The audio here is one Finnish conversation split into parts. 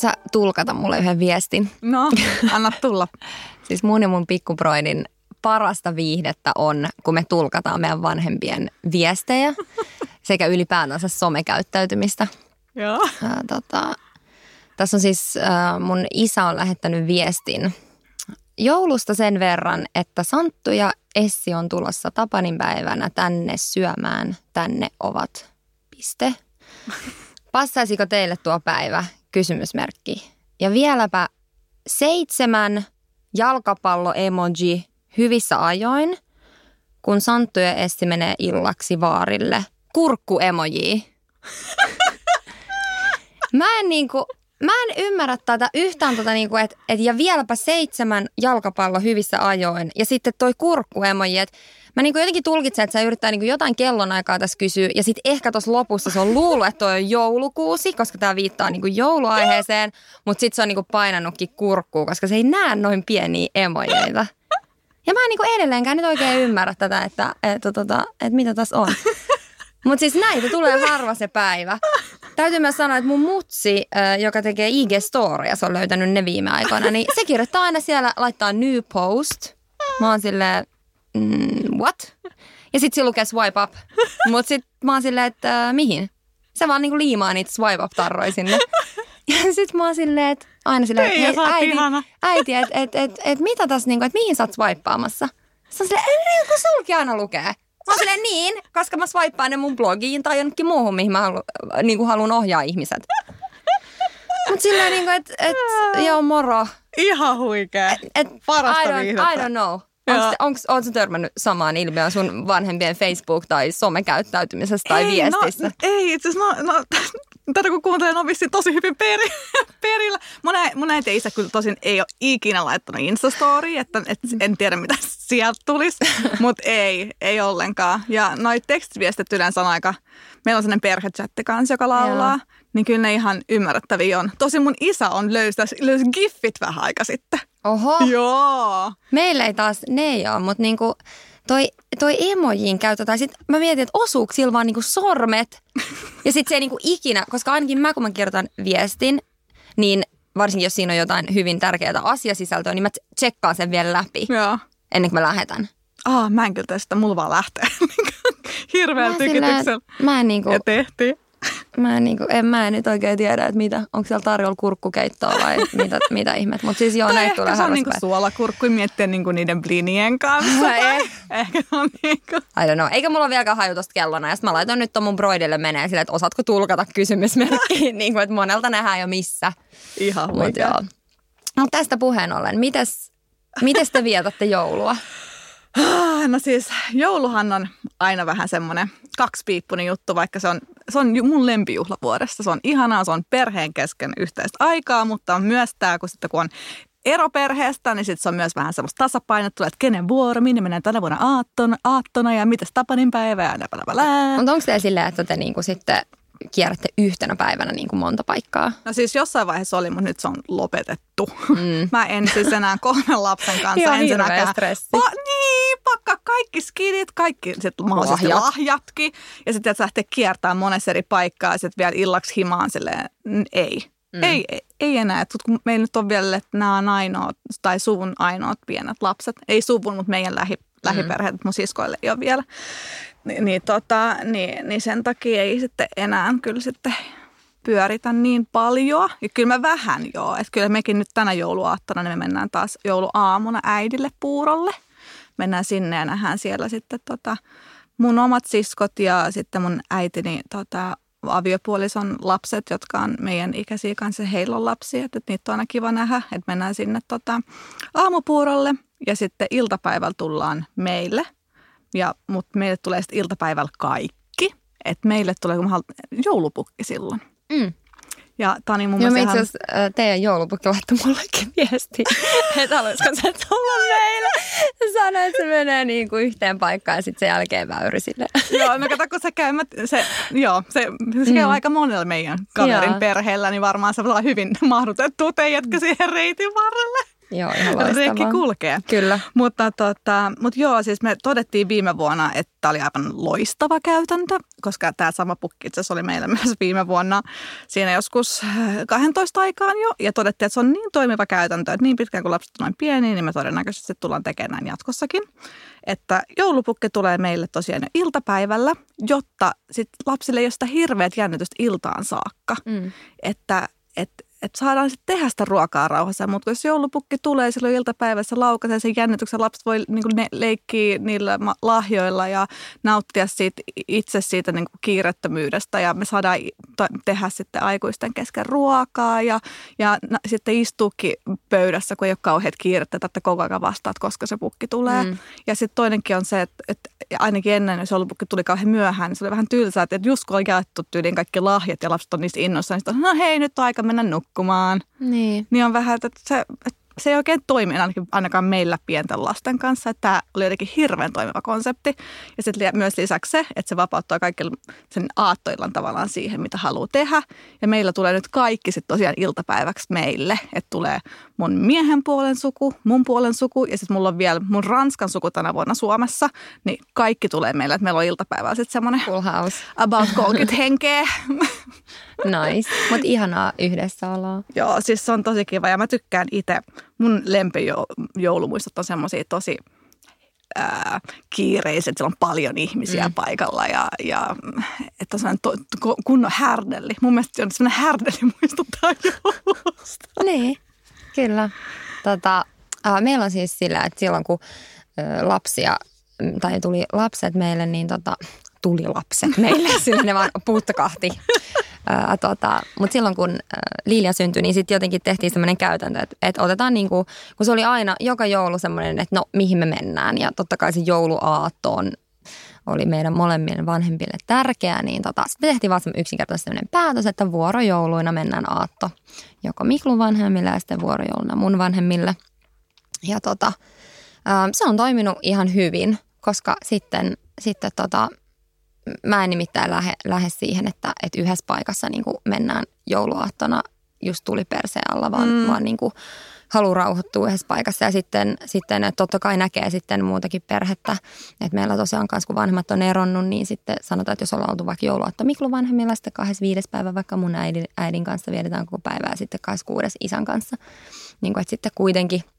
sä tulkata mulle yhden viestin? No, anna tulla. siis mun ja mun pikkuproidin parasta viihdettä on, kun me tulkataan meidän vanhempien viestejä sekä ylipäätänsä somekäyttäytymistä. Joo. Ää, tota, tässä on siis, äh, mun isä on lähettänyt viestin joulusta sen verran, että Santtu ja Essi on tulossa Tapanin päivänä tänne syömään. Tänne ovat piste. Passaisiko teille tuo päivä? Kysymysmerkki. Ja vieläpä seitsemän jalkapallo-emoji hyvissä ajoin, kun Santtu ja Essi menee illaksi vaarille. Kurkku-emoji. Mä en niinku, mä en ymmärrä tätä yhtään tota niinku, että et, ja vieläpä seitsemän jalkapallo hyvissä ajoin. Ja sitten toi kurkkuemoji, että mä niinku jotenkin tulkitsen, että se yrittää niinku jotain kellonaikaa tässä kysyä. Ja sitten ehkä tuossa lopussa se on luullut, että toi on joulukuusi, koska tämä viittaa niinku jouluaiheeseen. Mutta sitten se on niinku painannutkin kurkkuun, koska se ei näe noin pieniä emojeita. Ja mä en niinku edelleenkään nyt oikein ymmärrä tätä, että, että, että, että mitä tässä on. Mutta siis näitä tulee harva se päivä. Täytyy myös sanoa, että mun mutsi, joka tekee IG-storia, se on löytänyt ne viime aikoina, niin se kirjoittaa aina siellä, laittaa new post. Mä oon silleen, mm, what? Ja sitten se lukee swipe up. Mutta sitten mä oon silleen, että äh, mihin? Se vaan niinku liimaa niitä swipe up-tarroja sinne. Ja sitten mä oon silleen, että aina silleen, että hei, äiti, äiti että et, et, et, mitä tässä, niinku, että mihin sä oot swipeaamassa? Se on silleen, kun sulki aina lukee. Mä silleen niin, koska mä swipaan ne mun blogiin tai jonnekin muuhun, mihin mä halu, niin kuin haluan ohjaa ihmiset. Mutta silleen niin kuin, että et, joo moro. Ihan huikea. Et, et, Parasta I don't, I don't know. Onko ootko törmännyt samaan ilmiöön sun vanhempien Facebook- tai somekäyttäytymisessä tai ei, viestissä? No, ei, itse asiassa no, no, tätä kun kuuntelen on vissiin tosi hyvin peri, perillä. Mun, äi, mun äiti isä kyllä tosin ei ole ikinä laittanut Instastory, että, että en tiedä mitä sieltä tulisi, mutta ei, ei ollenkaan. Ja noi tekstiviestit yleensä on aika, meillä on sellainen perhechatti kanssa, joka laulaa. Joo. Niin kyllä ne ihan ymmärrettäviä on. Tosi mun isä on löytänyt löysi giffit vähän aika sitten. Oho. Joo. Meillä ei taas, ne ei ole, mutta niinku, toi, toi emojiin käytetään. Sitten mä mietin, että osuuko sillä vaan niinku sormet. Ja sitten se ei niinku ikinä, koska ainakin mä kun mä kirjoitan viestin, niin varsinkin jos siinä on jotain hyvin tärkeää asiasisältöä, niin mä tsekkaan sen vielä läpi Joo. ennen kuin mä lähetän. Ah, mä en kyllä tästä, mulla vaan lähtee hirveän tykityksellä. Mä en niinku... Ja tehtiin. Mä en, niinku, en, mä en nyt oikein tiedä, että mitä, onko siellä tarjolla kurkkukeittoa vai mitä, mitä ihmet. Mutta siis joo, näitä tulee se on niinku suolakurkku miettiä niinku niiden blinien kanssa. eh. ehkä on niinku. I don't know. Eikä mulla ole vieläkään haju tosta kellona. Ja mä laitoin nyt ton mun broidille menee silleen, että osaatko tulkata kysymysmerkkiin. niin kuin, että monelta nähdään jo missä. Ihan Mut joo. Mutta tästä puheen ollen, mites, mites te vietätte joulua? No siis jouluhan on aina vähän semmoinen kaksipiippunen juttu, vaikka se on, se on mun lempijuhla vuodesta. Se on ihanaa, se on perheen kesken yhteistä aikaa, mutta on myös tämä, kun, sitten, kun on eroperheestä, niin sitten se on myös vähän semmoista tasapainottua, että kenen vuoro, minne mennään tänä vuonna aattona, aattona ja mitäs Tapanin päivä ja Mutta onko teillä silleen, että te niinku sitten kierrätte yhtenä päivänä niin kuin monta paikkaa? No siis jossain vaiheessa oli, mutta nyt se on lopetettu. Mm. Mä en siis enää kolmen lapsen kanssa Ihan ensinnäkään. stressi. Pa- niin, pakka kaikki skidit, kaikki sit mahdollisesti Lahjat. lahjatkin. Ja sitten lähtee kiertämään monessa eri paikkaa ja sitten vielä illaksi himaan silleen, ei. Mm. Ei, ei, ei enää. Et kun meillä nyt on vielä, että nämä on ainoat, tai suvun ainoat pienet lapset. Ei suvun, mutta meidän lähi, lähiperheet, mm. mun siskoille ei ole vielä. Ni, niin, tota, niin, niin sen takia ei sitten enää kyllä sitten pyöritä niin paljon. Ja kyllä mä vähän joo. Että kyllä mekin nyt tänä jouluaattona, niin me mennään taas jouluaamuna äidille puurolle. Mennään sinne ja nähdään siellä sitten tota, mun omat siskot ja sitten mun äitini tota, aviopuolison lapset, jotka on meidän ikäisiä kanssa, heillä on lapsia, että niitä on aina kiva nähdä, että mennään sinne tota, aamupuurolle ja sitten iltapäivällä tullaan meille – ja, mutta meille tulee sitten iltapäivällä kaikki. Että meille tulee joulupukki silloin. Mm. Ja Tani mun Joo, mielestä... itse asiassa teidän joulupukki laittoi mullekin viesti, että haluaisiko se tulla meille. Sanoi, että se menee niin kuin yhteen paikkaan ja sitten sen jälkeen väyri sille. joo, no kato, kun sä käymmät, se, joo, se, se käy mm. aika monella meidän kaverin joo. perheellä, niin varmaan se on hyvin mahdutettu teidätkä siihen reitin varrelle. Joo, ihan loistavaa. Reikki kulkee. Kyllä. Mutta, tota, mutta joo, siis me todettiin viime vuonna, että tämä oli aivan loistava käytäntö, koska tämä sama pukki itse asiassa oli meillä myös viime vuonna siinä joskus 12 aikaan jo. Ja todettiin, että se on niin toimiva käytäntö, että niin pitkään kuin lapset on noin pieni, niin me todennäköisesti tullaan tekemään näin jatkossakin. Että joulupukki tulee meille tosiaan jo iltapäivällä, jotta sit lapsille ei ole sitä hirveät jännitystä iltaan saakka. Mm. Että että että saadaan sitten tehdä sitä ruokaa rauhassa. Mutta jos joulupukki tulee silloin iltapäivässä laukaisee sen jännityksen, lapset voi niin ne, leikkiä niillä lahjoilla ja nauttia siitä, itse siitä niin kuin kiirettömyydestä. Ja me saadaan tehdä sitten aikuisten kesken ruokaa ja, ja na, sitten istuukin pöydässä, kun ei ole kauheat kiirettä, että koko ajan vastaat, koska se pukki tulee. Mm. Ja sitten toinenkin on se, että, että ainakin ennen, jos joulupukki tuli kauhean myöhään, niin se oli vähän tylsää, että just kun on jaettu tyyliin kaikki lahjat ja lapset on niistä innossa, niin sitten on, no hei, nyt on aika mennä nukkumaan nukkumaan. Niin. Niin on vähän, että se, että se ei oikein toimi ainakin, ainakaan meillä pienten lasten kanssa. Että tämä oli jotenkin hirveän toimiva konsepti. Ja sitten myös lisäksi se, että se vapauttaa kaikki sen aattoillan tavallaan siihen, mitä haluaa tehdä. Ja meillä tulee nyt kaikki sitten tosiaan iltapäiväksi meille. Että tulee mun miehen puolen suku, mun puolen suku ja sitten mulla on vielä mun ranskan suku tänä vuonna Suomessa. Niin kaikki tulee meille, että meillä on iltapäivällä sitten semmoinen about 30 henkeä. Nice, mutta ihanaa yhdessä oloa. Joo, siis se on tosi kiva ja mä tykkään itse. Mun lempijoulumuistot on semmoisia tosi ää, kiireiset, siellä on paljon ihmisiä mm. paikalla ja, ja että on to, kunnon härdelli. Mun mielestä on semmoinen härdelli muistuttaa joulusta. Niin, kyllä. Tota, äh, meillä on siis sillä, että silloin kun äh, lapsia tai tuli lapset meille, niin tota, tuli lapset meille, sillä ne vaan puuttakahti tota, Mutta silloin kun Liilia syntyi, niin sitten jotenkin tehtiin semmoinen käytäntö, että, että otetaan niin kuin, kun se oli aina joka joulu semmoinen, että no mihin me mennään. Ja totta kai se jouluaatto on, oli meidän molemmille vanhempille tärkeää, niin tota, sitten tehtiin vaan yksinkertaisesti sellainen päätös, että vuorojouluina mennään aatto. Joko Miklun vanhemmille ja sitten vuorojouluna mun vanhemmille. Ja tota, se on toiminut ihan hyvin, koska sitten, sitten tota, mä en nimittäin lähde, lähde siihen, että, että yhdessä paikassa niin kuin mennään jouluaattona just tuli perseen alla, vaan, mm. vaan niin kuin haluaa rauhoittua yhdessä paikassa. Ja sitten, sitten totta kai näkee sitten muutakin perhettä. Että meillä tosiaan kanssa, kun vanhemmat on eronnut, niin sitten sanotaan, että jos ollaan oltu vaikka jouluaatto Miklu vanhemmilla, sitten 25. päivä vaikka mun äidin, äidin kanssa vietetään koko päivää, sitten 26. isän kanssa. Niin kuin, että sitten kuitenkin –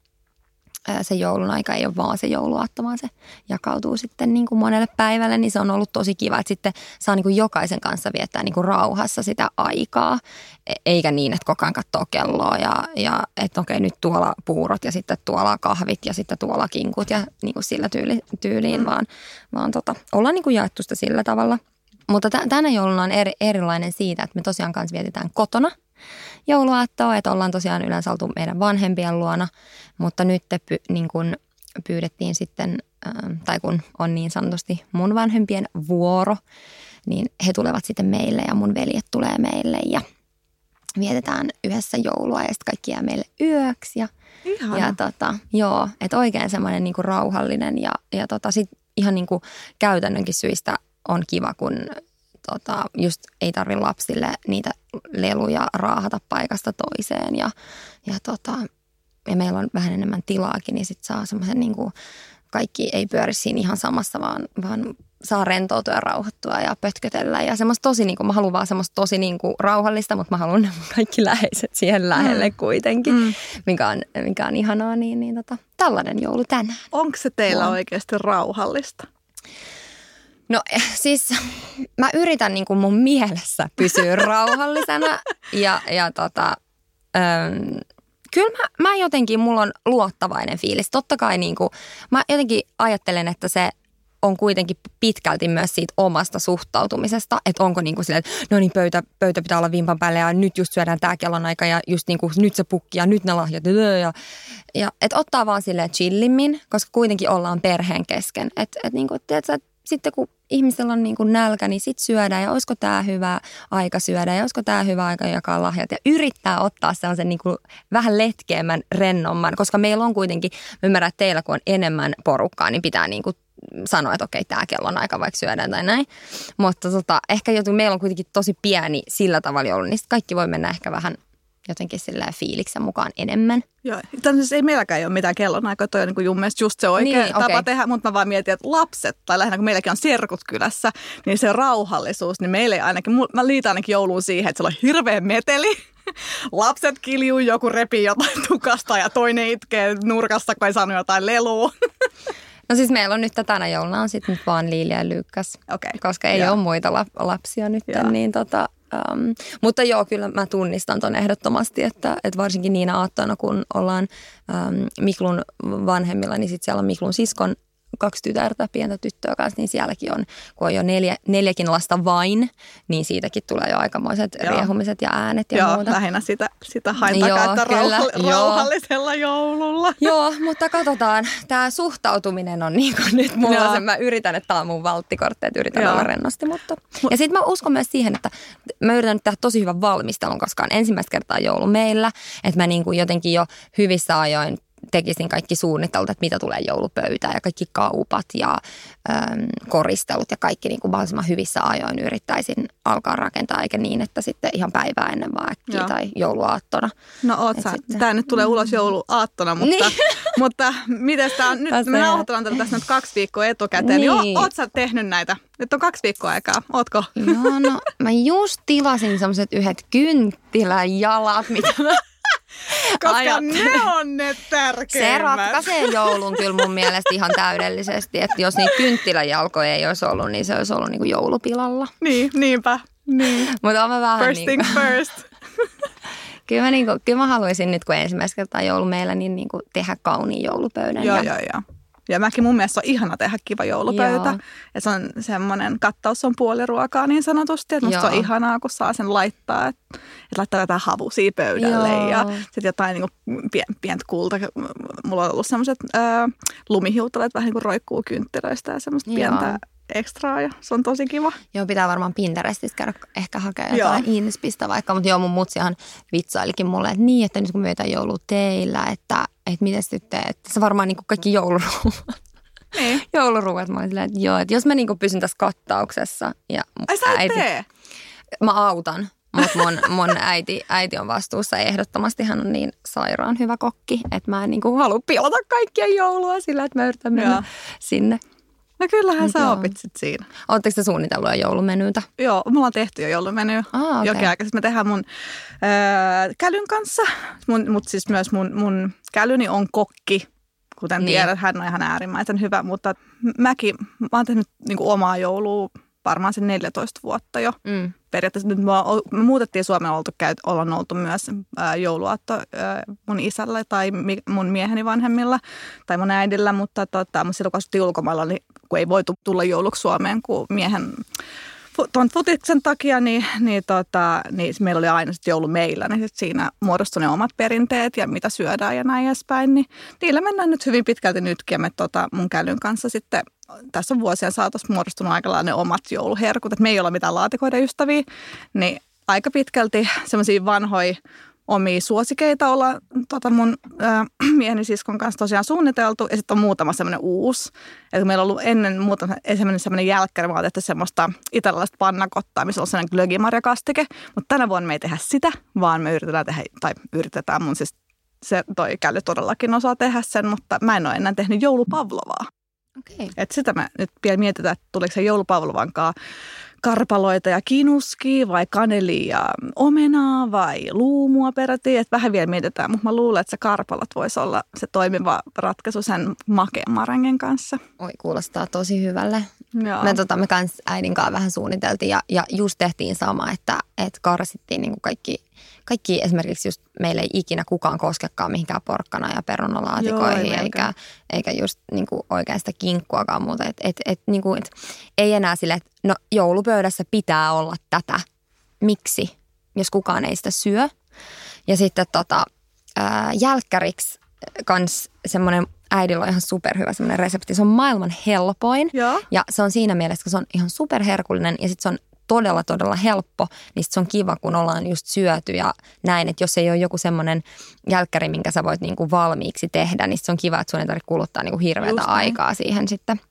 se joulun aika ei ole vaan se jouluaatto, vaan se jakautuu sitten niin kuin monelle päivälle, niin se on ollut tosi kiva, että sitten saa niin kuin jokaisen kanssa viettää niin kuin rauhassa sitä aikaa, e, eikä niin, että koko ajan katsoo kelloa ja, ja että okei nyt tuolla puurot ja sitten tuolla kahvit ja sitten tuolla kinkut ja niin kuin sillä tyyli, tyyliin, mm. vaan, vaan tota, ollaan niin kuin jaettu sitä sillä tavalla. Mutta t- tänä jouluna on eri, erilainen siitä, että me tosiaan kanssa vietetään kotona – jouluaattoa, että ollaan tosiaan yleensä oltu meidän vanhempien luona, mutta nyt te py, niin kun pyydettiin sitten, tai kun on niin sanotusti mun vanhempien vuoro, niin he tulevat sitten meille ja mun veljet tulee meille ja vietetään yhdessä joulua ja sitten kaikki jää meille yöksi. Ja, ja tota, joo, että oikein semmoinen niinku rauhallinen ja, ja tota, sit ihan niinku käytännönkin syistä on kiva, kun tota, just ei tarvi lapsille niitä leluja raahata paikasta toiseen ja, ja, tota, ja meillä on vähän enemmän tilaakin, niin sitten saa semmoisen niin kuin, kaikki ei pyöri siinä ihan samassa, vaan, vaan saa rentoutua ja rauhoittua ja pötkötellä. Ja semmoista tosi, niin kuin, mä haluan vaan semmoista tosi niin kuin, rauhallista, mutta mä haluan kaikki läheiset siihen lähelle mm. kuitenkin, mm. mikä, on, mikä on ihanaa. Niin, niin tota, tällainen joulu tänään. Onko se teillä on. oikeasti rauhallista? No siis mä yritän niin kuin mun mielessä pysyä rauhallisena ja, ja tota, ähm, kyllä mä, mä jotenkin, mulla on luottavainen fiilis. Totta kai niin kuin, mä jotenkin ajattelen, että se on kuitenkin pitkälti myös siitä omasta suhtautumisesta, että onko niin kuin silleen, että no niin pöytä, pöytä pitää olla vimpan päälle ja nyt just syödään tämä kellon aika ja just niin kuin nyt se pukki ja nyt ne lahjat ja, ja että ottaa vaan silleen chillimmin, koska kuitenkin ollaan perheen kesken. Että et niin kuin, tiedätkö, että sitten kun ihmisellä on niin kuin nälkä, niin sitten syödään ja olisiko tämä hyvä aika syödä ja olisiko tämä hyvä aika jakaa lahjat ja yrittää ottaa sellaisen niin kuin vähän letkeämmän, rennomman, koska meillä on kuitenkin, ymmärrän, että teillä kun on enemmän porukkaa, niin pitää niin kuin sanoa, että okei, tämä kello on aika vaikka syödään tai näin. Mutta tota, ehkä joku, meillä on kuitenkin tosi pieni sillä tavalla ollut, niin kaikki voi mennä ehkä vähän jotenkin sillä fiiliksen mukaan enemmän. Joo, Tämä siis ei meilläkään ole mitään kellonaikoja, toi on niin kuin mielestä just se oikea niin, tapa okay. tehdä, mutta mä vaan mietin, että lapset, tai lähinnä kun meilläkin on serkut kylässä, niin se rauhallisuus, niin meillä ei ainakin, mä liitän ainakin jouluun siihen, että se on hirveä meteli, lapset kiljuu, joku repii jotain tukasta ja toinen itkee nurkassa, kun ei saanut jotain lelua. No siis meillä on nyt tänä jouluna on sitten vaan Liili ja Lykkäs, okay. koska ei ja. ole muita lapsia nyt, niin tota, Um, mutta joo, kyllä mä tunnistan ton ehdottomasti, että, että varsinkin niinä aattoina, kun ollaan um, Miklun vanhemmilla, niin sitten siellä on Miklun siskon kaksi tytärtä, pientä tyttöä kanssa, niin sielläkin on, kun on jo neljä, neljäkin lasta vain, niin siitäkin tulee jo aikamoiset Joo. riehumiset ja äänet ja Joo, muuta. lähinnä sitä, sitä hain Joo, takaa, kyllä. Rauhall- rauhallisella joululla. Joo, mutta katsotaan. Tämä suhtautuminen on niin kuin nyt mulla se, mä yritän, että tämä on mun valttikortti, että yritän Joo. olla rennosti. Mutta. Ja sitten mä uskon myös siihen, että mä yritän tehdä tosi hyvän valmistelun, koska on ensimmäistä kertaa joulu meillä, että mä niin kuin jotenkin jo hyvissä ajoin tekisin kaikki suunnittelut, että mitä tulee joulupöytään ja kaikki kaupat ja äm, koristelut ja kaikki niin kuin mahdollisimman hyvissä ajoin yrittäisin alkaa rakentaa, eikä niin, että sitten ihan päivää ennen vaan äkkiä Joo. tai jouluaattona. No oot sä, sitten... tämä nyt tulee ulos jouluaattona, mutta, niin. mutta miten tämä on, nyt me nauhoitellaan tässä nyt kaksi viikkoa etukäteen, niin, niin oot sä tehnyt näitä? Nyt on kaksi viikkoa aikaa, ootko? Joo, no mä just tilasin semmoiset yhdet kynttiläjalat, mitä mä koska Ajat. ne on ne tärkeimmät. Se ratkaisee joulun kyllä mun mielestä ihan täydellisesti. Että jos niitä kynttiläjalkoja ei olisi ollut, niin se olisi ollut niin kuin joulupilalla. Niin, niinpä. Niin. Mutta on vähän First niin kuin... first. kyllä, mä niin kuin, kyllä mä haluaisin nyt, kun ensimmäistä kertaa joulu meillä, niin, niin kuin tehdä kauniin joulupöydän. Joo, ja... joo, joo. Ja mäkin mun mielestä on ihana tehdä kiva joulupöytä. Joo. Ja se on semmoinen, kattaus on puoliruokaa niin sanotusti. Että musta se on ihanaa, kun saa sen laittaa. Että, että laittaa jotain havusia pöydälle Joo. ja sitten jotain niin kuin pientä kulta. Mulla on ollut semmoiset lumihiutaleet vähän niin kuin roikkuu kynttilöistä ja semmoista Joo. pientä ekstraa ja se on tosi kiva. Joo, pitää varmaan Pinterestistä käydä ehkä hakea jotain joo. inspistä vaikka, mutta joo, mun mutsihan vitsailikin mulle, että niin, että nyt kun me joulu teillä, että, että miten sitten, että se varmaan niin kuin kaikki jouluruuat. Niin. Jouluruuat. Mä olin silleen, että joo, että jos mä niin pysyn tässä kattauksessa. Ja Ai sä äiti, tee? Mä autan. Mutta mun, mun äiti, äiti on vastuussa. Ehdottomasti hän on niin sairaan hyvä kokki, että mä en niin halua pilata kaikkia joulua sillä, että mä yritän mennä Joo. sinne. No kyllähän sä joo. opit sit siinä. Oletteko te suunnitellut jo joulumenyitä? Joo, me ollaan tehty jo joulumenyä ah, okay. jokin aika. Me tehdään mun äh, kälyn kanssa, mutta siis myös mun, mun kälyni on kokki. Kuten niin. tiedät, hän on ihan äärimmäisen hyvä, mutta mäkin, mä oon tehnyt niin omaa joulua varmaan sen 14 vuotta jo. Mm. Periaatteessa nyt me, me muutettiin Suomeen, oltu, käyt, ollaan oltu myös ää, jouluaatto ää, mun isällä tai mi, mun mieheni vanhemmilla tai mun äidillä, mutta tota, silloin kun asuttiin ulkomailla, niin kun ei voitu tulla jouluksi Suomeen, kun miehen tuon futiksen takia, niin, niin, tota, niin meillä oli aina sitten joulu meillä, niin sit siinä muodostui ne omat perinteet ja mitä syödään ja näin edespäin. Niin niillä mennään nyt hyvin pitkälti nytkin ja me tota, mun kälyn kanssa sitten tässä on vuosien saatossa muodostunut ne omat jouluherkut, että me ei ole mitään laatikoiden ystäviä, niin aika pitkälti semmoisia vanhoja omia suosikeita olla tota mun äh, mieheni siskon kanssa tosiaan suunniteltu. Ja sitten on muutama semmoinen uusi. Eli meillä on ollut ennen muutama semmoinen, semmoinen jälkkäri, mä tehty semmoista italialaista pannakottaa, missä on semmoinen glögimarjakastike. Mutta tänä vuonna me ei tehdä sitä, vaan me yritetään tehdä, tai yritetään mun siis se toi käly todellakin osaa tehdä sen, mutta mä en ole enää tehnyt joulupavlovaa. Okay. Et sitä me nyt vielä mietitään, että tuleeko se joulupavlovankaan karpaloita ja kinuski vai kaneli ja omenaa vai luumua peräti. Että vähän vielä mietitään, mutta mä luulen, että se karpalot voisi olla se toimiva ratkaisu sen makeen marengen kanssa. Oi, kuulostaa tosi hyvälle. Joo. Me, tota, me kans äidin kanssa vähän suunniteltiin ja, ja just tehtiin sama, että, että karsittiin niin kuin kaikki – kaikki esimerkiksi just meillä ei ikinä kukaan koskekaan mihinkään porkkana ja perunalaatikoihin Joo, eikä, eikä just niin kuin oikein sitä kinkkuakaan muuta. Et, et, et, niin kuin, et, ei enää sille, että no joulupöydässä pitää olla tätä. Miksi? Jos kukaan ei sitä syö. Ja sitten tota, ää, jälkkäriksi kans semmoinen äidillä on ihan superhyvä semmoinen resepti. Se on maailman helpoin. Joo. Ja se on siinä mielessä, että se on ihan superherkullinen ja sitten se on todella, todella helppo, niin se on kiva, kun ollaan just syöty ja näin, että jos ei ole joku semmoinen jälkkäri, minkä sä voit niin kuin valmiiksi tehdä, niin se on kiva, että sun ei tarvitse kuluttaa niin kuin hirveätä aikaa siihen sitten.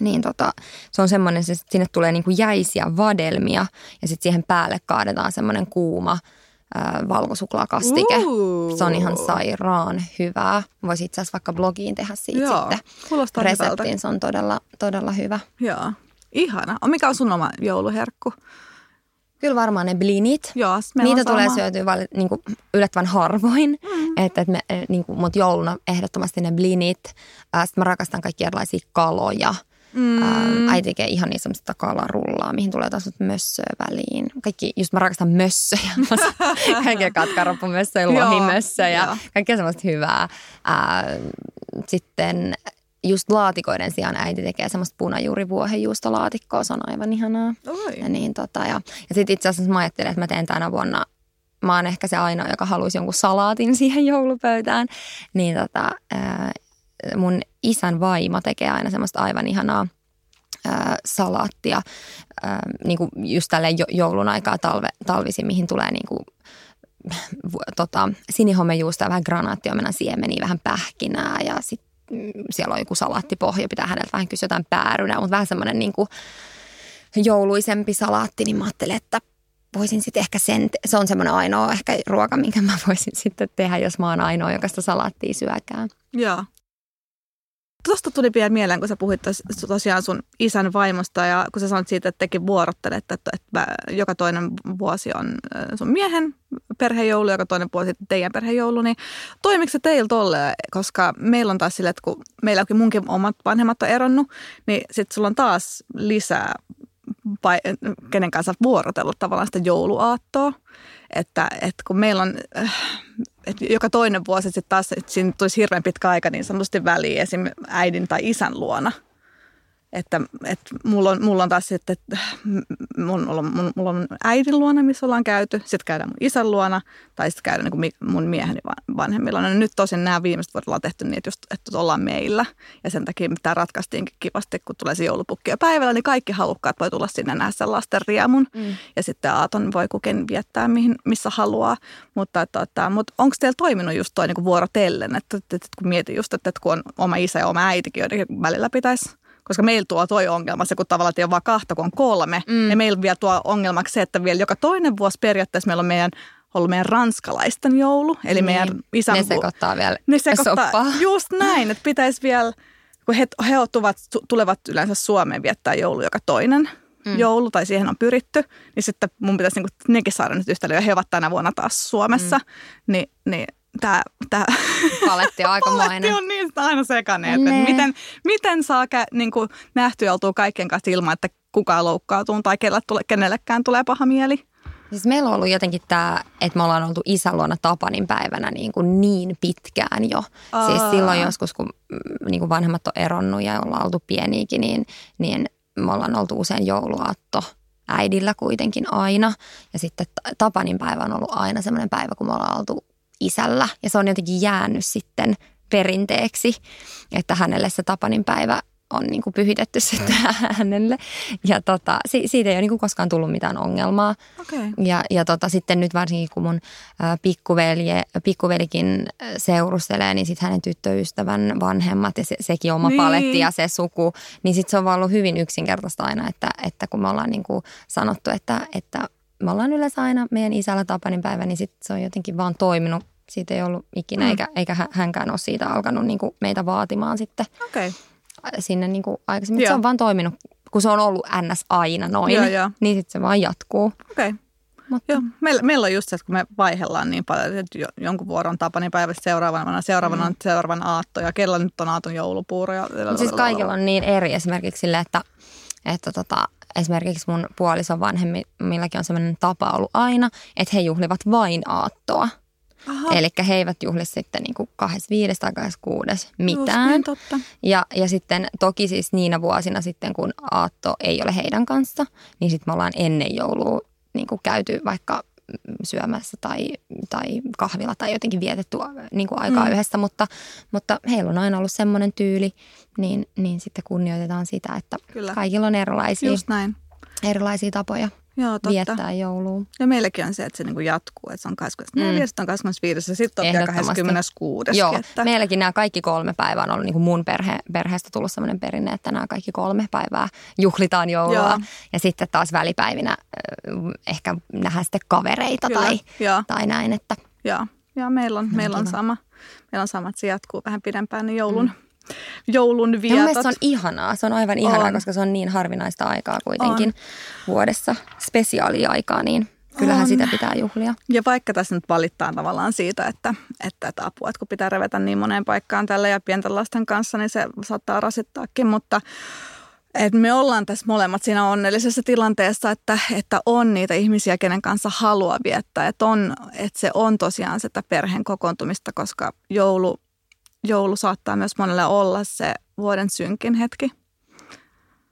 Niin tota, se on semmoinen, että sinne tulee niin kuin jäisiä vadelmia ja sitten siihen päälle kaadetaan semmoinen kuuma valkosuklaakastike. Uh. Se on ihan sairaan hyvää. Voisi itse asiassa vaikka blogiin tehdä siitä Joo, sitten reseptin. Hyvältä. Se on todella, todella hyvä. Joo, ihana. Mikä on sun oma jouluherkku? Kyllä varmaan ne blinit. Joo, Niitä tulee syötyä val, niin kuin yllättävän harvoin. Mm. Että, että me, niin kuin, mut jouluna ehdottomasti ne blinit. Sitten mä rakastan kaikki erilaisia kaloja. Mm. Äiti tekee ihan niin semmoista kalarullaa, mihin tulee taas mössöä väliin. Kaikki, just mä rakastan mössöjä. Kaikkea katkaroppumössöjä, lohimössöjä, kaikkea semmoista hyvää. Sitten just laatikoiden sijaan äiti tekee semmoista punajuurivuohenjuustolaatikkoa, se on aivan ihanaa. Oi. Ja, niin, tota, ja, ja sitten itse asiassa mä ajattelin, että mä teen tänä vuonna, mä oon ehkä se ainoa, joka haluaisi jonkun salaatin siihen joulupöytään. Niin tota, mun isän vaimo tekee aina semmoista aivan ihanaa salaattia, niin kuin just tälle joulun aikaa talve, talvisin, mihin tulee niin kuin tota, sinihomejuusta ja vähän granaattiomenan siemeniä, vähän pähkinää ja sitten siellä on joku salaattipohja, pitää häneltä vähän kysyä jotain päärynää, mutta vähän semmoinen niin kuin jouluisempi salaatti, niin mä ajattelin, että voisin sitten ehkä sen, se on semmoinen ainoa ehkä ruoka, minkä mä voisin sitten tehdä, jos mä oon ainoa, joka sitä salaattia syökään. Joo. Tuosta tuli vielä mieleen, kun sä puhuit tosiaan sun isän vaimosta ja kun sä sanoit siitä, että tekin vuorottelet, että, että joka toinen vuosi on sun miehen perhejoulu, joka toinen vuosi teidän perhejoulu, niin toimiko se teillä tolle? Koska meillä on taas sille, että kun meilläkin munkin omat vanhemmat on eronnut, niin sitten sulla on taas lisää kenen kanssa vuorotellut tavallaan sitä jouluaattoa. Että, että kun meillä on, äh, että joka toinen vuosi sitten taas, että siinä tulisi hirveän pitkä aika niin sanotusti väliin esim. äidin tai isän luona – että, että mulla, on, mulla on taas sitten, että mulla on, mulla on äidin luona, missä ollaan käyty, sitten käydään mun isän luona, tai sitten käydään niin mun mieheni vanhemmilla. No nyt tosin nämä viimeiset vuodet ollaan tehty niin, että, just, että ollaan meillä. Ja sen takia tämä ratkaistiinkin kivasti, kun tulee se joulupukki ja päivällä, niin kaikki halukkaat voi tulla sinne nähdä sen lasten riemun. Mm. Ja sitten aaton voi kukin viettää, mihin, missä haluaa. Mutta, että, mutta onko teillä toiminut just toi niin vuorotellen, että, että, että kun mietin just, että, että kun on oma isä ja oma äitikin, joiden välillä pitäisi koska meillä tuo toi ongelma se, kun tavallaan ei ole vaan kahta, kun on kolme. Mm. Ja meillä vielä tuo ongelmaksi se, että vielä joka toinen vuosi periaatteessa meillä on meidän ollut meidän ranskalaisten joulu. Eli niin. meidän isän... Ne sekoittaa vielä ne sekoittaa, soppaa. Just näin, että pitäisi vielä, kun he, he tuvat, tulevat yleensä Suomeen viettää joulu joka toinen mm. joulu, tai siihen on pyritty, niin sitten mun pitäisi niinku, nekin saada nyt yhtälöä. He ovat tänä vuonna taas Suomessa, mm. niin, niin tämä, tämä paletti on aikamoinen. paletti on niin aina sekainen, että miten, miten saa kä, niin kuin nähtyä oltua kaikkien kanssa ilman, että kukaan loukkaantuu tai tule, kenellekään tulee paha mieli. Siis meillä on ollut jotenkin tämä, että me ollaan oltu isän luona Tapanin päivänä niin, kuin niin pitkään jo. Aa. Siis silloin joskus, kun mm, niin kuin vanhemmat on eronnut ja ollaan oltu pieniäkin, niin, niin me ollaan oltu usein jouluaatto äidillä kuitenkin aina. Ja sitten Tapanin päivä on ollut aina semmoinen päivä, kun me ollaan oltu isällä ja se on jotenkin jäänyt sitten perinteeksi, että hänelle se Tapanin päivä on niin kuin pyhitetty sitten hänelle. Ja tota, si- siitä ei ole niin kuin koskaan tullut mitään ongelmaa. Okay. Ja, ja tota, sitten nyt varsinkin kun mun pikkuvelje, pikkuvelikin seurustelee, niin sitten hänen tyttöystävän vanhemmat ja se, sekin oma niin. paletti ja se suku, niin sitten se on vaan ollut hyvin yksinkertaista aina, että, että kun me ollaan niin kuin sanottu, että, että me ollaan yleensä aina meidän isällä Tapanin päivä, niin sit se on jotenkin vaan toiminut. Siitä ei ollut ikinä, mm. eikä, eikä hänkään ole siitä alkanut niin kuin meitä vaatimaan sitten okay. sinne niin kuin aikaisemmin. Se on vaan toiminut, kun se on ollut ns. aina noin, joo, joo. niin sitten se vaan jatkuu. Okay. Mutta. Joo, meillä, meillä on just se, että kun me vaihellaan niin paljon, että jonkun vuoron Tapani päivästä seuraavana, seuraavana mm. on seuraavan aatto ja kello nyt on aaton joulupuuro. Ja siis kaikilla on niin eri esimerkiksi sille, että, että tota, esimerkiksi mun puolison vanhemmillakin on sellainen tapa ollut aina, että he juhlivat vain aattoa. Eli he eivät juhli sitten niin kuin 25 tai 26 mitään. Niin, totta. Ja, ja sitten toki siis niinä vuosina sitten, kun aatto ei ole heidän kanssa, niin sitten me ollaan ennen joulua niin kuin käyty vaikka syömässä tai, tai kahvilla tai jotenkin vietetty niin kuin aikaa mm. yhdessä, mutta, mutta heillä on aina ollut semmoinen tyyli, niin, niin sitten kunnioitetaan sitä, että Kyllä. kaikilla on erilaisia, Just näin. erilaisia tapoja. Joo, totta. viettää joulua. Ja meilläkin on se, että se niinku jatkuu, että se on 24, mm. sitten on 25 ja sitten on vielä Ehdottomasti. 26. Joo, että, meilläkin nämä kaikki kolme päivää on ollut niin kuin mun perhe, perheestä tullut sellainen perinne, että nämä kaikki kolme päivää juhlitaan joulua. Joo. Ja sitten taas välipäivinä ehkä nähdään sitten kavereita Kyllä, tai, joo. tai näin, että Joo, ja meillä on, meillä on kiva. sama. Meillä on sama, että se jatkuu vähän pidempään niin joulun, mm. Joulun mun vietot. mielestä se on ihanaa. Se on aivan ihanaa, On. koska se on niin harvinaista aikaa kuitenkin vuodessa. Spesiaaliaikaa, niin kyllähän On. sitä pitää juhlia. Ja vaikka tässä nyt valittaa tavallaan siitä, että, että, että apua, että kun pitää revetä niin moneen paikkaan tällä ja pienten lasten kanssa, niin se saattaa rasittaakin, mutta että me ollaan tässä molemmat siinä onnellisessa tilanteessa, että, että on niitä ihmisiä, kenen kanssa haluaa viettää. Että, on, että se on tosiaan sitä perheen kokoontumista, koska joulu, joulu saattaa myös monelle olla se vuoden synkin hetki.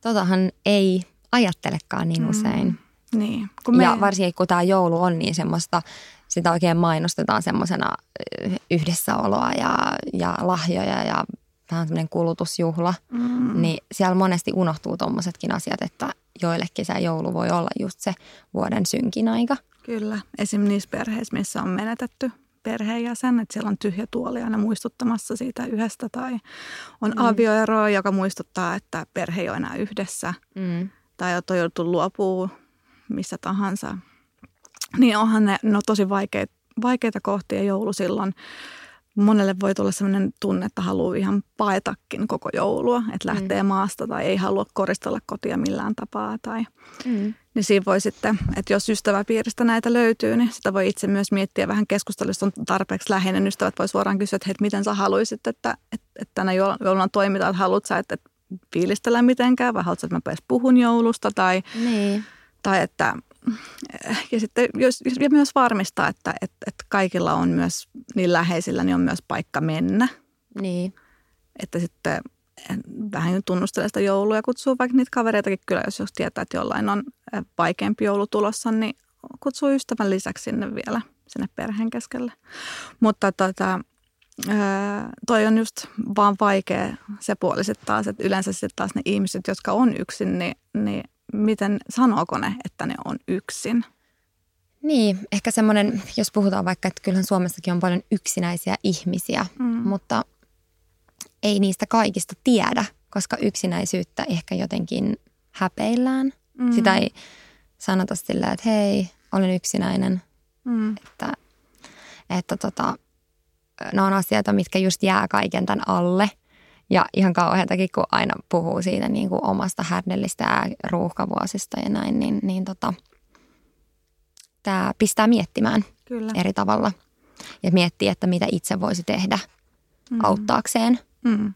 Totahan ei ajattelekaan niin usein. Niin. Kun Ja varsinkin kun tämä joulu on niin semmoista, sitä oikein mainostetaan semmoisena yhdessäoloa ja, ja lahjoja ja vähän semmoinen kulutusjuhla, mm. niin siellä monesti unohtuu tommosetkin asiat, että joillekin se joulu voi olla just se vuoden synkin aika. Kyllä. Esim. niissä perheissä, missä on menetetty perheenjäsen, että siellä on tyhjä tuoli aina muistuttamassa siitä yhdestä tai on mm. avioero, joka muistuttaa, että perhe ei ole enää yhdessä Mm. tai on joutu luopua missä tahansa. Niin onhan ne no, tosi vaikeita, vaikeita kohtia joulu silloin. Monelle voi tulla sellainen tunne, että haluaa ihan paetakin koko joulua, että lähtee mm. maasta tai ei halua koristella kotia millään tapaa. Tai, Mm. niin siinä voi sitten, että jos ystäväpiiristä näitä löytyy, niin sitä voi itse myös miettiä vähän keskustelusta, on tarpeeksi läheinen ystävät voi suoraan kysyä, että hei, miten sä haluaisit, että, että, että tänä jouluna toimitaan, että haluat sä, että, että fiilistellä mitenkään vai haluatko, että mä puhun joulusta tai, Niin. tai että ja sitten jos, ja myös varmistaa, että, että, että kaikilla on myös, niin läheisillä niin on myös paikka mennä. Niin. Että sitten vähän tunnustelee sitä joulua ja kutsuu vaikka niitä kavereitakin kyllä, jos, jos tietää, että jollain on vaikeampi joulu tulossa, niin kutsuu ystävän lisäksi sinne vielä, sinne perheen keskelle. Mutta tota, toi on just vaan vaikea se puoli sitten taas, että yleensä sitten taas ne ihmiset, jotka on yksin, niin, niin miten sanooko ne, että ne on yksin? Niin, ehkä semmoinen, jos puhutaan vaikka, että kyllähän Suomessakin on paljon yksinäisiä ihmisiä, mm. mutta ei niistä kaikista tiedä, koska yksinäisyyttä ehkä jotenkin häpeillään. Mm. Sitä ei sanota sillä, että hei, olen yksinäinen. Mm. Että, että tota, ne on asioita, mitkä just jää kaiken tämän alle. Ja ihan kauheatakin, kun aina puhuu siitä niin kuin omasta härnellistä ja ruuhkavuosista ja näin, niin, niin tota, tämä pistää miettimään Kyllä. eri tavalla. Ja miettii, että mitä itse voisi tehdä mm. auttaakseen. Mm.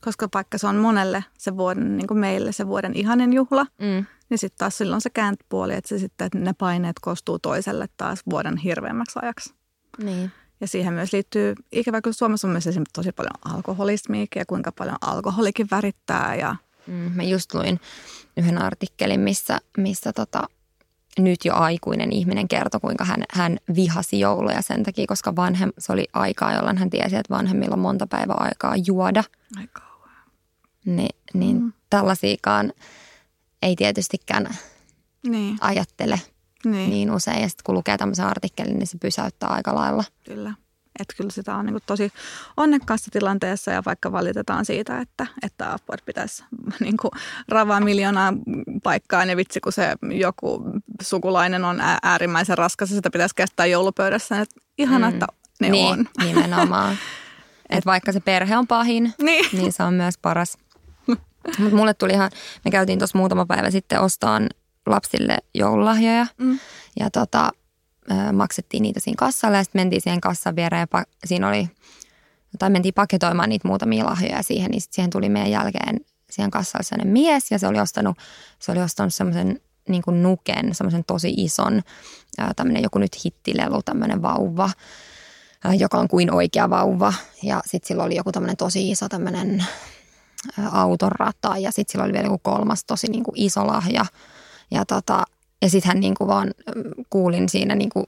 Koska vaikka se on monelle se vuoden, niin kuin meille se vuoden ihanen juhla, Mm. niin sitten taas silloin se kääntöpuoli, että, se sitten, että ne paineet koostuu toiselle taas vuoden hirveämmäksi ajaksi. Niin. Ja siihen myös liittyy, ikävä kyllä Suomessa on myös esimerkiksi tosi paljon alkoholismiikin ja kuinka paljon alkoholikin värittää. Ja, Mm. Mä just luin yhden artikkelin, missä, missä tota, nyt jo aikuinen ihminen kertoi, kuinka hän, hän vihasi jouluja sen takia, koska vanhem, se oli aikaa, jolloin hän tiesi, että vanhemmilla on monta päivää aikaa juoda. ai kauhean. Ni, niin mm. tällaisiakaan ei tietystikään Niin, ajattele niin, niin usein. Ja sitten kun lukee tämmöisen artikkelin, niin se pysäyttää aika lailla. kyllä. Että kyllä sitä on niin tosi onnekkaassa tilanteessa ja vaikka valitetaan siitä, että, että apua pitäisi niin ravaa miljoonaa paikkaa, niin vitsi kun se joku sukulainen on ää- äärimmäisen raskas ja sitä pitäisi kestää joulupöydässä. Että ihana, Mm. että ne niin, on. nimenomaan. Et vaikka se perhe on pahin, Niin. niin se on myös paras. Mutta mulle tuli ihan, me käytiin tuossa muutama päivä sitten ostaan lapsille joululahjoja. Mm. Ja tota, maksettiin niitä siinä kassalla ja sitten mentiin siihen kassan viereen ja pa- siinä oli, tai mentiin paketoimaan niitä muutamia lahjoja siihen, niin sit siihen tuli meidän jälkeen siihen kassalle sellainen mies ja se oli ostanut, se oli ostanut semmoisen niin kuin nuken, semmoisen tosi ison, tämmöinen joku nyt hittilelu, tämmöinen vauva, joka on kuin oikea vauva. Ja sitten sillä oli joku tämmöinen tosi iso tämmöinen autorata ja sitten sillä oli vielä joku kolmas tosi niin kuin iso lahja. Ja, tota, ja sitten hän niin kuin vaan mm, kuulin siinä niin kuin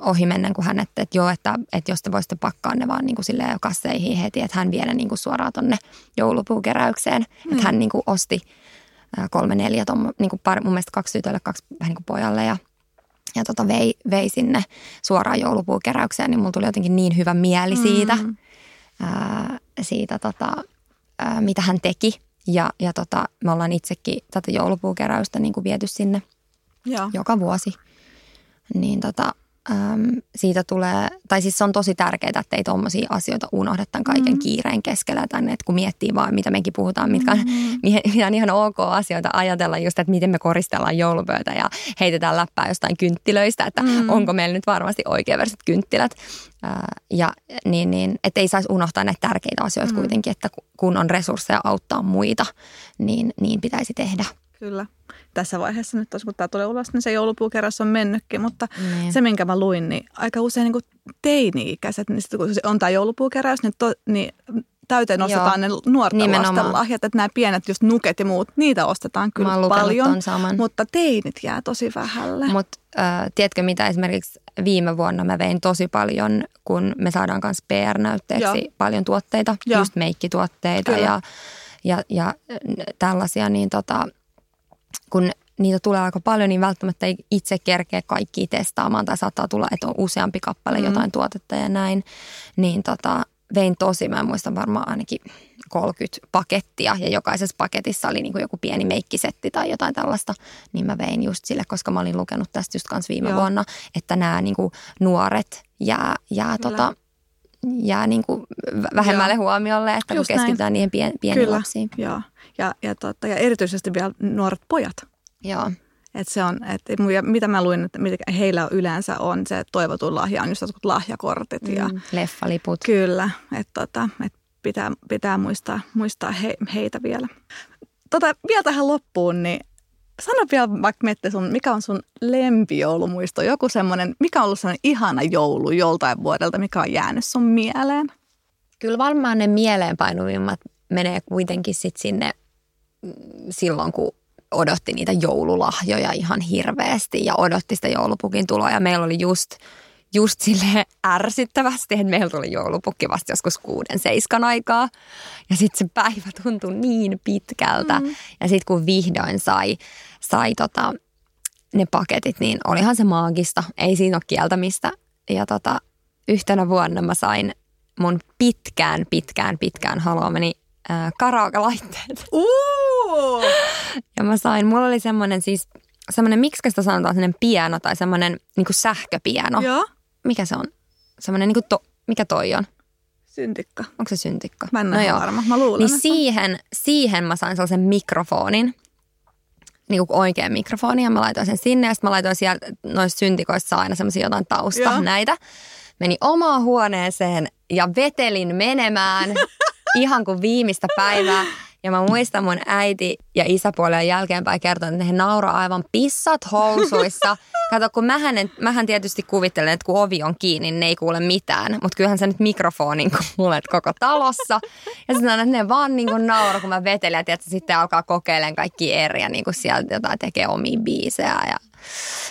ohi mennen, kun hän, että, että joo, että, että jos te voisitte pakkaa ne vaan niin kuin silleen kasseihin heti, että hän vie ne niin kuin suoraan tonne joulupuukeräykseen. Mm. Että hän niin kuin osti kolme, neljä, tommo, niin kuin par, mun mielestä kaksi tytölle, kaksi vähän niin kuin pojalle ja ja tota vei, vei sinne suoraan joulupuukeräykseen, niin mulla tuli jotenkin niin hyvä mieli siitä, mm. ää, siitä tota, ää, mitä hän teki. Ja, ja tota, me ollaan itsekin tätä joulupuukeräystä niin kuin viety sinne Joo. joka vuosi. Niin tota, äm, siitä tulee, tai siis se on tosi tärkeää, että ei tuommoisia asioita unohdeta kaiken mm. kiireen keskellä tänne, että kun miettii vaan, mitä mekin puhutaan, mitkä on, mm. mitä on ihan ok asioita ajatella just, että miten me koristellaan joulupöytä ja heitetään läppää jostain kynttilöistä, että mm. onko meillä nyt varmasti oikeaverset kynttilät. Ää, ja niin, niin että ei saisi unohtaa näitä tärkeitä asioita mm. kuitenkin, että kun on resursseja auttaa muita, niin, niin pitäisi tehdä. Kyllä. Tässä vaiheessa nyt, kun tämä tulee ulos, niin se joulupuukeräys on mennytkin, mutta niin. se, minkä mä luin, niin aika usein niin teini-ikäiset, niin sitten kun se on tämä joulupuukeräys, niin, to, niin täyteen ostetaan Joo, ne nuorten nimenomaan. lasten lahjat, että nämä pienet just nuket ja muut, niitä ostetaan kyllä paljon, mutta teinit jää tosi vähälle. Mutta äh, tiedätkö mitä esimerkiksi viime vuonna mä vein tosi paljon, kun me saadaan myös PR-näytteeksi Joo. paljon tuotteita, Joo. just meikkituotteita ja, ja, ja tällaisia, niin tota, kun niitä tulee aika paljon, niin välttämättä ei itse kerkeä kaikki testaamaan tai saattaa tulla, että on useampi kappale mm. jotain tuotetta ja näin. Niin tota, vein tosi, mä muistan varmaan ainakin 30 pakettia ja jokaisessa paketissa oli niin kuin joku pieni meikkisetti tai jotain tällaista, niin mä vein just sille, koska mä olin lukenut tästä just kanssa viime Joo. vuonna, että nämä niin kuin nuoret jää, jää tota, jää niin kuin vähemmälle Joo. huomiolle, että Just kun keskitytään näin. niihin pien, pieniin Kyllä. lapsiin. Joo. Ja, ja, tota, ja erityisesti vielä nuoret pojat. Joo. Et se on, et, ja mitä mä luin, että mitä heillä yleensä on se toivotun lahja, on just jotkut lahjakortit. Mm, ja, leffaliput. Kyllä, että tota, et pitää, pitää muistaa, muistaa he, heitä vielä. Tota, vielä tähän loppuun, niin sano vielä vaikka Mette sun, mikä on sun lempijoulumuisto? Joku semmoinen, mikä on ollut semmoinen ihana joulu joltain vuodelta, mikä on jäänyt sun mieleen? Kyllä varmaan ne mieleenpainuvimmat menee kuitenkin sit sinne mm, silloin, kun odotti niitä joululahjoja ihan hirveästi ja odotti sitä joulupukin tuloa. Ja meillä oli just, just sille ärsyttävästi, että meillä tuli joulupukki vasta joskus kuuden seiskan aikaa. Ja sitten se päivä tuntui niin pitkältä. Mm. Ja sitten kun vihdoin sai, sai tota, ne paketit, niin olihan se maagista. Ei siinä ole kieltämistä. Ja tota, yhtenä vuonna mä sain mun pitkään, pitkään, pitkään haluamani äh, karaoke-laitteet. Uh! ja mä sain, mulla oli semmoinen siis, semmoinen, miksi sitä sanotaan semmoinen piano tai semmoinen niin sähköpiano. Joo. Mikä se on? Semmoinen, niin to, mikä toi on? Syntikka. Onko se syntikka? Mä en no joo. varma. Mä luulen, niin siihen, siihen mä sain sellaisen mikrofonin, niin kuin oikean mikrofoni ja mä laitoin sen sinne ja sitten mä laitoin siellä noissa syntikoissa aina semmoisia jotain tausta Joo. näitä. Meni omaan huoneeseen ja vetelin menemään ihan kuin viimeistä päivää. Ja mä muistan mun äiti ja isäpuolen jälkeenpäin kertoa, että he nauraa aivan pissat housuissa. Kato, kun mähän, en, mähän tietysti kuvittelen, että kun ovi on kiinni, niin ne ei kuule mitään. Mutta kyllähän sä nyt mikrofonin kuulet koko talossa. Ja sitten että ne vaan niin kuin naura, kun mä vetelen. Ja sitten alkaa kokeilemaan kaikki eri ja niin kuin sieltä jotain tekee omia biisejä. Ja...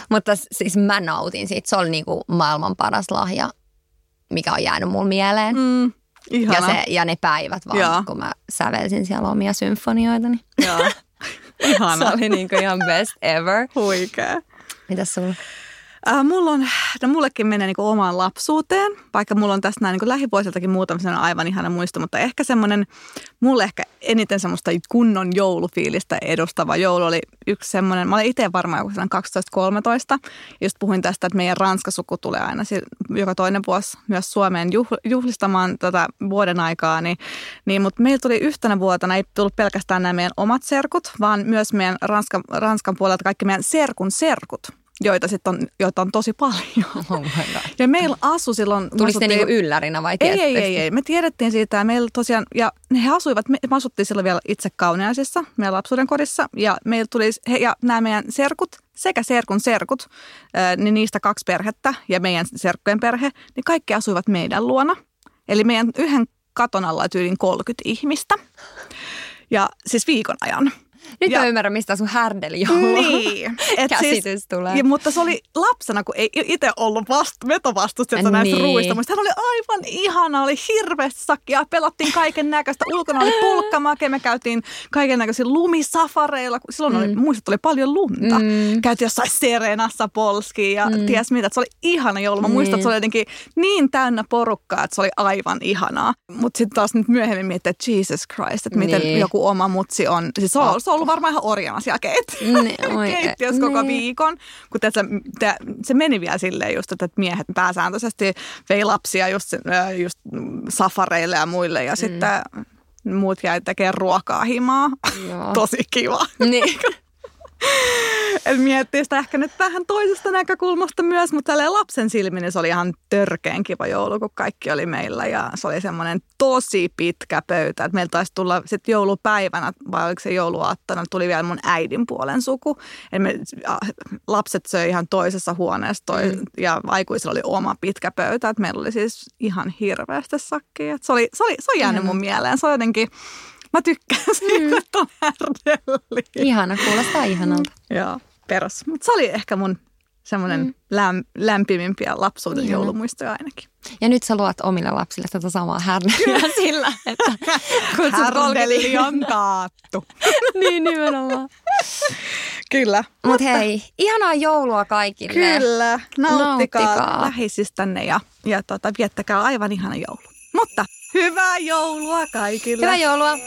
Mutta siis mä nautin siitä. Se oli niin kuin maailman paras lahja, mikä on jäänyt mulle mieleen. Mm. Ja, se, ja ne päivät vaan, Joo. kun mä sävelsin siellä omia symfonioitani. Joo. Ihana. se oli niin kuin ihan best ever. Huikea. Mitäs sulla? Äh, mulla on, no mullekin menee niin omaan lapsuuteen, vaikka mulla on tästä näin niin lähivuosiltakin muutama aivan ihana muisto, mutta ehkä semmoinen, mulle ehkä eniten semmoista kunnon joulufiilistä edustava joulu oli yksi semmoinen, mä olin itse varmaan joku 12-13, just puhuin tästä, että meidän ranskasuku tulee aina joka toinen vuosi myös Suomeen juhlistamaan tätä vuoden aikaa, niin, niin mutta meillä tuli yhtenä vuotena, ei tullut pelkästään nämä meidän omat serkut, vaan myös meidän Ranskan, Ranskan puolelta kaikki meidän serkun serkut joita sitten on, joita on tosi paljon. Oh ja meillä asu silloin... Tuliko ne niinku yllärinä vai ei, ei, ei, ei. Me tiedettiin siitä ja meillä tosiaan, ja he asuivat, me, me asuttiin silloin vielä itse Kauniaisissa, meidän lapsuuden kodissa, ja meillä tuli, he, ja nämä meidän serkut, sekä serkun serkut, niin niistä kaksi perhettä ja meidän serkkujen perhe, niin kaikki asuivat meidän luona. Eli meidän yhden katon alla tyyliin 30 ihmistä. Ja siis viikon ajan. Nyt Ja- mä ymmärrän, mistä sun härdelijoulu Niin. Et käsitys siis, tulee. ja, mutta se oli lapsena, kun ei itse ollut vast, vetovastusta näistä Niin. ruuista. Mutta hän oli aivan ihana, oli hirveästi sakkia. Pelattiin kaiken näköistä. Ulkona oli pulkkamake, me käytiin kaiken näköisillä lumisafareilla. Silloin oli, muistat, oli paljon lunta. Mm. Käytiin jossain Serenassa polskiin ja mm. ties mitä. Se oli ihana joulu. Mä muistan, Niin. että se oli jotenkin niin täynnä porukkaa, että se oli aivan ihanaa. Mutta sitten taas nyt myöhemmin miettii, että Jesus Christ, että miten Niin. joku oma mutsi on. Siis se on, se on ollut varmaan ihan orjana siellä keit Niin, oi, keittiössä koko niin. viikon. Kun tässä, tää, se meni vielä silleen just, että miehet pääsääntöisesti vei lapsia just, just safareille ja muille ja mm. sitten muut jäi tekemään ruokaa himaa. Joo. Tosi kiva. Niin. Et miettii sitä ehkä nyt vähän toisesta näkökulmasta myös, mutta tälleen lapsen silmin niin se oli ihan törkeen kiva joulu, kun kaikki oli meillä. Ja se oli semmoinen tosi pitkä pöytä. Et meillä taisi tulla sitten joulupäivänä, vai oliko se jouluaattona, tuli vielä mun äidin puolen suku. Et me, lapset söi ihan toisessa huoneessa toi, mm. ja aikuisilla oli oma pitkä pöytä. Et meillä oli siis ihan hirveästi sakkia. Et se, oli, se, oli, se on jäänyt mun mieleen. Se on jotenkin, mä tykkään siitä, että on härdelli. Ihana, kuulostaa ihanalta. Joo, perus. Mutta se oli ehkä mun semmoinen mm. läm, lämpimimpiä lapsuuden Ihana. joulumuistoja ainakin. Ja nyt sä luot omille lapsille tätä samaa härdeliä sillä, että kutsut Härdelli on taattu. niin nimenomaan. Kyllä. Mutta hei, ihanaa joulua kaikille. Kyllä. Nauttikaa, Nauttikaa. läheisistänne ja, ja tota, viettäkää aivan ihana joulu. Mutta hyvää joulua kaikille. Hyvää joulua.